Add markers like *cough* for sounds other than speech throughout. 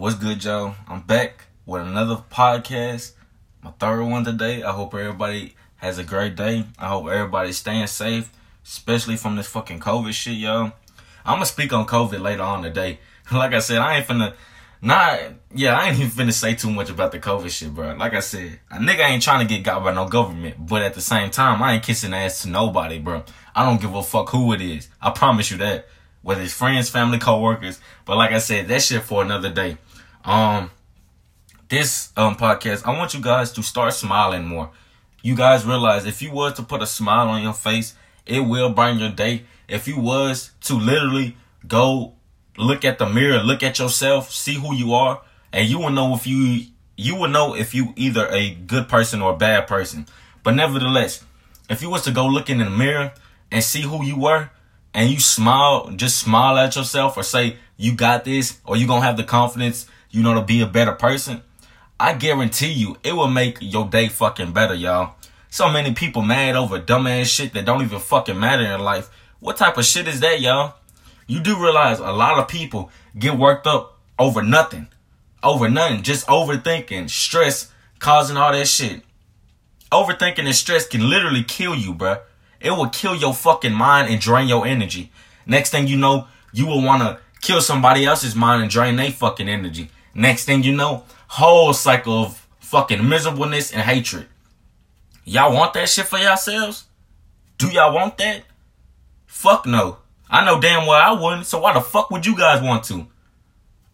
What's good, Joe? I'm back with another podcast, my third one today. I hope everybody has a great day. I hope everybody's staying safe, especially from this fucking COVID shit, yo. I'm gonna speak on COVID later on today. *laughs* Like I said, I ain't finna, not, yeah, I ain't even finna say too much about the COVID shit, bro. Like I said, a nigga ain't trying to get got by no government, but at the same time, I ain't kissing ass to nobody, bro. I don't give a fuck who it is. I promise you that. Whether it's friends, family, co-workers. But like I said, that shit for another day. Um, this um podcast, I want you guys to start smiling more. You guys realize if you was to put a smile on your face, it will brighten your day. If you was to literally go look at the mirror, look at yourself, see who you are, and you will know if you you will know if you either a good person or a bad person. But nevertheless, if you was to go look in the mirror and see who you were, and you smile, just smile at yourself or say you got this, or you gonna have the confidence you know, to be a better person, I guarantee you it will make your day fucking better, y'all. So many people mad over dumbass shit that don't even fucking matter in life. What type of shit is that, y'all? You do realize a lot of people get worked up over nothing. Over nothing. Just overthinking, stress, causing all that shit. Overthinking and stress can literally kill you, bruh. It will kill your fucking mind and drain your energy. Next thing you know, you will want to kill somebody else's mind and drain their fucking energy. Next thing you know, whole cycle of fucking miserableness and hatred. Y'all want that shit for yourselves? Do y'all want that? Fuck no. I know damn well I wouldn't, so why the fuck would you guys want to?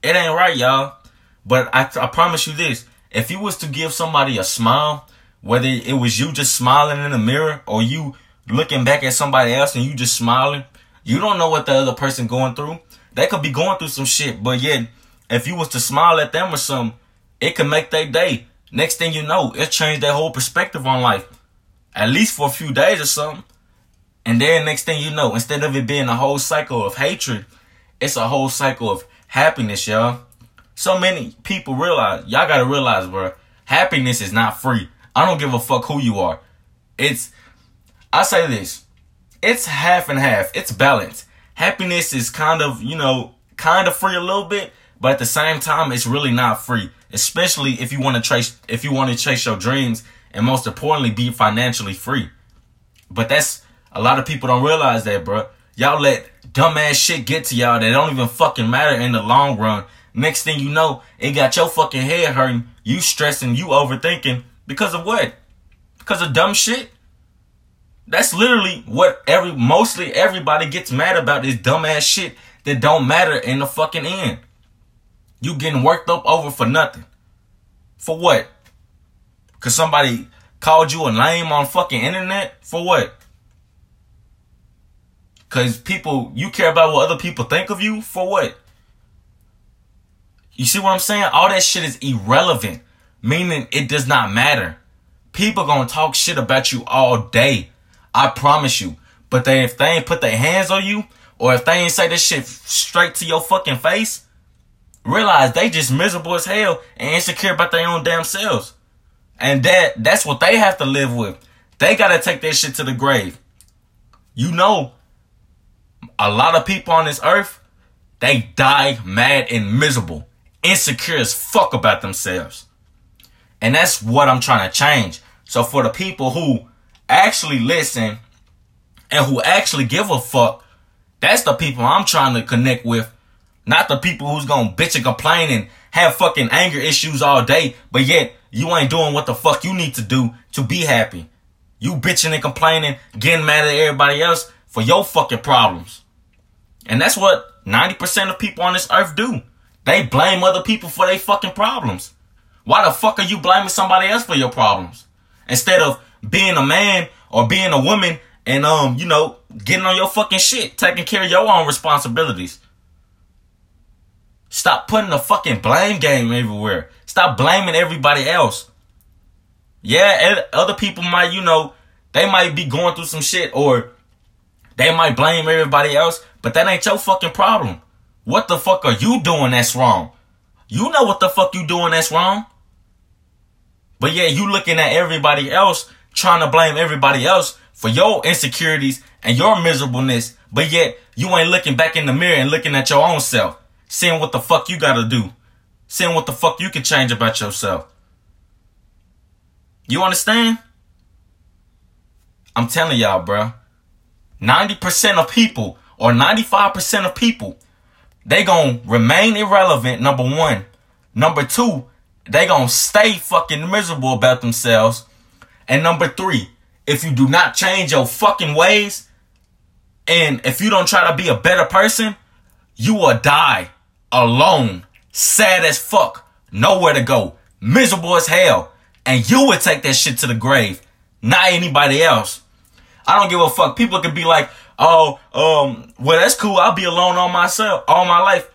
It ain't right, y'all. But I, I promise you this. If you was to give somebody a smile, whether it was you just smiling in the mirror or you looking back at somebody else and you just smiling, you don't know what the other person going through. They could be going through some shit, but yet if you was to smile at them or something, it could make their day. Next thing you know, it changed their whole perspective on life. At least for a few days or something. And then next thing you know, instead of it being a whole cycle of hatred, it's a whole cycle of happiness, y'all. So many people realize, y'all gotta realize, bro, happiness is not free. I don't give a fuck who you are. It's, I say this, it's half and half. It's balance. Happiness is kind of, you know, kind of free a little bit, but at the same time, it's really not free. Especially if you want to chase, if you want to chase your dreams, and most importantly, be financially free. But that's a lot of people don't realize that, bro. Y'all let dumbass shit get to y'all that don't even fucking matter in the long run. Next thing you know, it got your fucking head hurting, you stressing, you overthinking because of what? Because of dumb shit. That's literally what every mostly everybody gets mad about is dumbass shit that don't matter in the fucking end. You getting worked up over for nothing. For what? Cause somebody called you a name on fucking internet? For what? Cause people, you care about what other people think of you? For what? You see what I'm saying? All that shit is irrelevant. Meaning it does not matter. People gonna talk shit about you all day. I promise you. But they, if they ain't put their hands on you, or if they ain't say this shit straight to your fucking face, realize they just miserable as hell and insecure about their own damn selves. And that that's what they have to live with. They gotta take that shit to the grave. You know, a lot of people on this earth, they die mad and miserable, insecure as fuck about themselves. And that's what I'm trying to change. So for the people who actually listen and who actually give a fuck, that's the people I'm trying to connect with not the people who's gonna bitch and complain and have fucking anger issues all day, but yet you ain't doing what the fuck you need to do to be happy. You bitching and complaining, getting mad at everybody else for your fucking problems. And that's what 90% of people on this earth do. They blame other people for their fucking problems. Why the fuck are you blaming somebody else for your problems? Instead of being a man or being a woman and um, you know, getting on your fucking shit, taking care of your own responsibilities. Stop putting the fucking blame game everywhere. Stop blaming everybody else. Yeah, other people might, you know, they might be going through some shit or they might blame everybody else, but that ain't your fucking problem. What the fuck are you doing that's wrong? You know what the fuck you doing that's wrong. But yeah, you looking at everybody else, trying to blame everybody else for your insecurities and your miserableness, but yet you ain't looking back in the mirror and looking at your own self seeing what the fuck you gotta do. Seeing what the fuck you can change about yourself. You understand? I'm telling y'all, bro. 90% of people or 95% of people, they gonna remain irrelevant, number one. Number two, they gonna stay fucking miserable about themselves. And number three, if you do not change your fucking ways, and if you don't try to be a better person, you will die alone, sad as fuck, nowhere to go, miserable as hell, and you would take that shit to the grave, not anybody else. I don't give a fuck. People could be like, "Oh, um, well, that's cool. I'll be alone on myself all my life."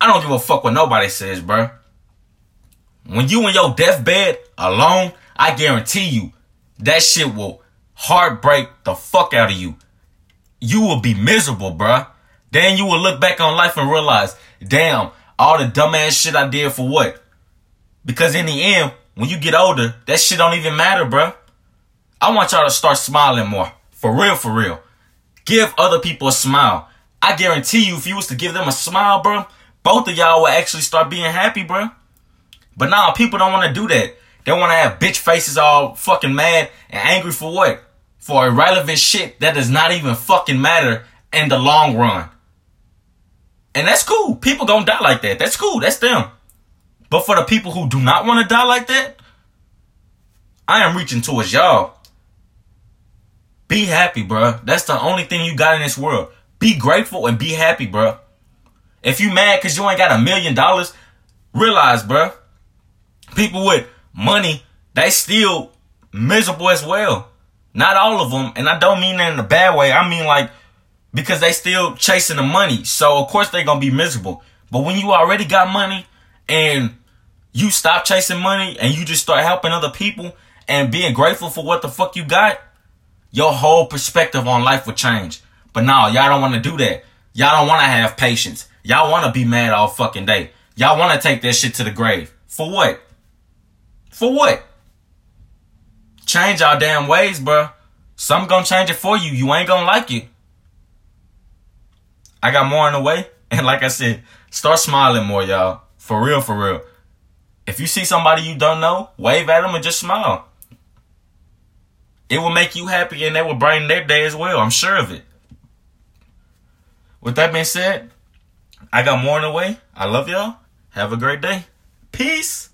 I don't give a fuck what nobody says, bro. When you in your deathbed alone, I guarantee you that shit will heartbreak the fuck out of you. You will be miserable, bruh. Then you will look back on life and realize, damn, all the dumbass shit I did for what? Because in the end, when you get older, that shit don't even matter, bruh. I want y'all to start smiling more. For real, for real. Give other people a smile. I guarantee you, if you was to give them a smile, bro, both of y'all will actually start being happy, bro. But now people don't want to do that. They want to have bitch faces all fucking mad and angry for what? For irrelevant shit that does not even fucking matter in the long run. And that's cool. People gonna die like that. That's cool. That's them. But for the people who do not want to die like that, I am reaching towards y'all. Be happy, bro. That's the only thing you got in this world. Be grateful and be happy, bro. If you mad because you ain't got a million dollars, realize, bro, people with money, they still miserable as well. Not all of them, and I don't mean that in a bad way. I mean like because they still chasing the money. So of course they gonna be miserable. But when you already got money and you stop chasing money and you just start helping other people and being grateful for what the fuck you got, your whole perspective on life will change. But no, y'all don't want to do that. Y'all don't want to have patience. Y'all want to be mad all fucking day. Y'all want to take that shit to the grave. For what? For what? Change our damn ways, bro. Some gonna change it for you. You ain't gonna like it. I got more in the way. *laughs* And like I said, start smiling more, y'all. For real, for real. If you see somebody you don't know, wave at them and just smile. It will make you happy and that will brighten their day as well. I'm sure of it. With that being said, I got more in the way. I love y'all. Have a great day. Peace.